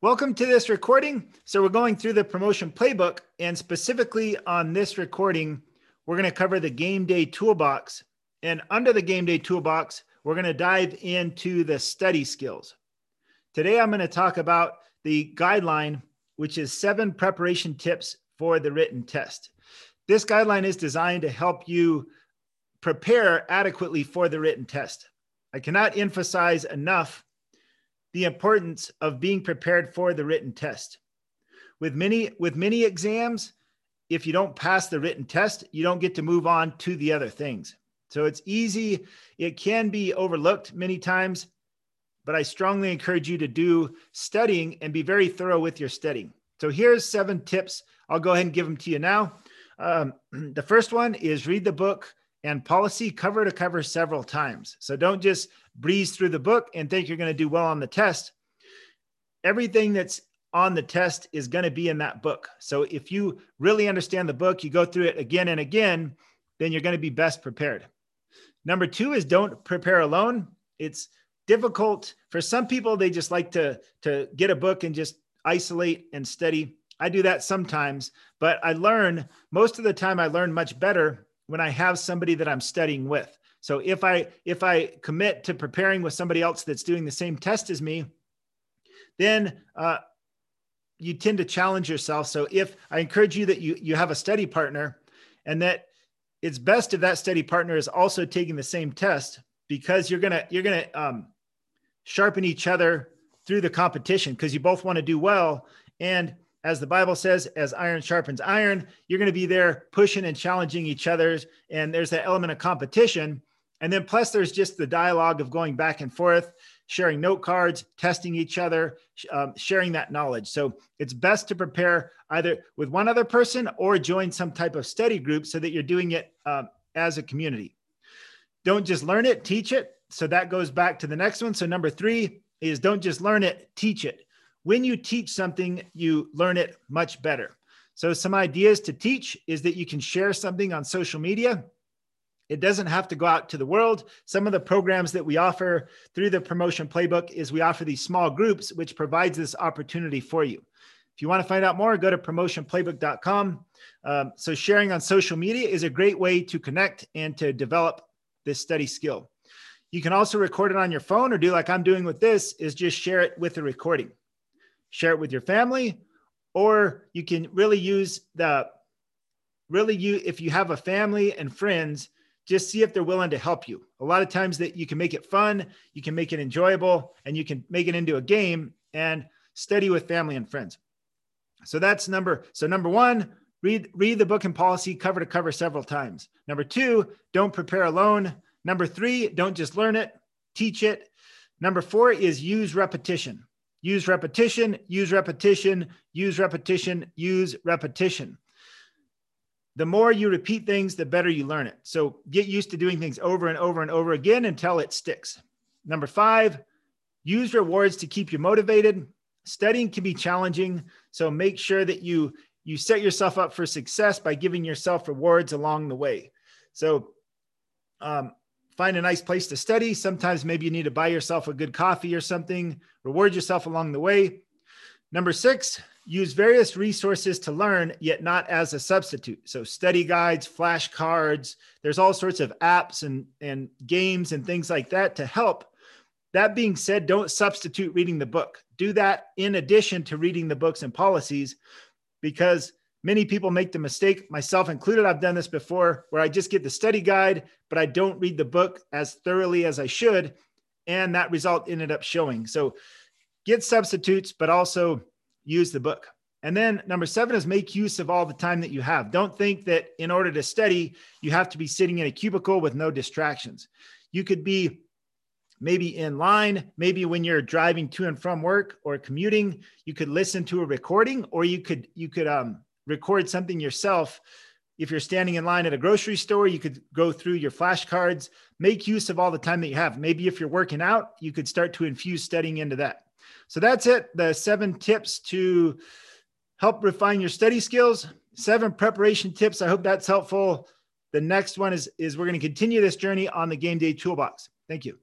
Welcome to this recording. So, we're going through the promotion playbook, and specifically on this recording, we're going to cover the game day toolbox. And under the game day toolbox, we're going to dive into the study skills. Today, I'm going to talk about the guideline, which is seven preparation tips for the written test. This guideline is designed to help you prepare adequately for the written test. I cannot emphasize enough the importance of being prepared for the written test. With many with many exams, if you don't pass the written test, you don't get to move on to the other things. So it's easy, it can be overlooked many times, but I strongly encourage you to do studying and be very thorough with your studying. So here's seven tips. I'll go ahead and give them to you now. Um, the first one is read the book and policy cover to cover several times. So don't just breeze through the book and think you're going to do well on the test. Everything that's on the test is going to be in that book. So if you really understand the book, you go through it again and again, then you're going to be best prepared. Number two is don't prepare alone. It's difficult for some people. They just like to, to get a book and just isolate and study. I do that sometimes, but I learn most of the time, I learn much better when I have somebody that I'm studying with. So if I if I commit to preparing with somebody else that's doing the same test as me, then uh, you tend to challenge yourself. So if I encourage you that you you have a study partner, and that it's best if that study partner is also taking the same test because you're gonna you're gonna um, sharpen each other through the competition because you both want to do well and as the Bible says, as iron sharpens iron, you're going to be there pushing and challenging each other's. And there's that element of competition. And then plus there's just the dialogue of going back and forth, sharing note cards, testing each other, um, sharing that knowledge. So it's best to prepare either with one other person or join some type of study group so that you're doing it um, as a community. Don't just learn it, teach it. So that goes back to the next one. So number three is don't just learn it, teach it when you teach something, you learn it much better. So, some ideas to teach is that you can share something on social media. It doesn't have to go out to the world. Some of the programs that we offer through the promotion playbook is we offer these small groups, which provides this opportunity for you. If you want to find out more, go to promotionplaybook.com. Um, so, sharing on social media is a great way to connect and to develop this study skill. You can also record it on your phone or do like I'm doing with this, is just share it with a recording share it with your family, or you can really use the really you if you have a family and friends just see if they're willing to help you. A lot of times that you can make it fun you can make it enjoyable and you can make it into a game and study with family and friends. So that's number so number one read read the book and policy cover to cover several times. Number two don't prepare alone. Number three don't just learn it teach it. Number four is use repetition Use repetition, use repetition, use repetition, use repetition. The more you repeat things, the better you learn it. So get used to doing things over and over and over again until it sticks. Number five, use rewards to keep you motivated. Studying can be challenging, so make sure that you you set yourself up for success by giving yourself rewards along the way. So um, find a nice place to study. Sometimes maybe you need to buy yourself a good coffee or something, reward yourself along the way. Number six, use various resources to learn, yet not as a substitute. So, study guides, flashcards, there's all sorts of apps and, and games and things like that to help. That being said, don't substitute reading the book. Do that in addition to reading the books and policies, because Many people make the mistake, myself included. I've done this before where I just get the study guide, but I don't read the book as thoroughly as I should. And that result ended up showing. So get substitutes, but also use the book. And then number seven is make use of all the time that you have. Don't think that in order to study, you have to be sitting in a cubicle with no distractions. You could be maybe in line, maybe when you're driving to and from work or commuting, you could listen to a recording or you could you could um record something yourself. If you're standing in line at a grocery store, you could go through your flashcards, make use of all the time that you have. Maybe if you're working out, you could start to infuse studying into that. So that's it. The seven tips to help refine your study skills, seven preparation tips. I hope that's helpful. The next one is, is we're going to continue this journey on the game day toolbox. Thank you.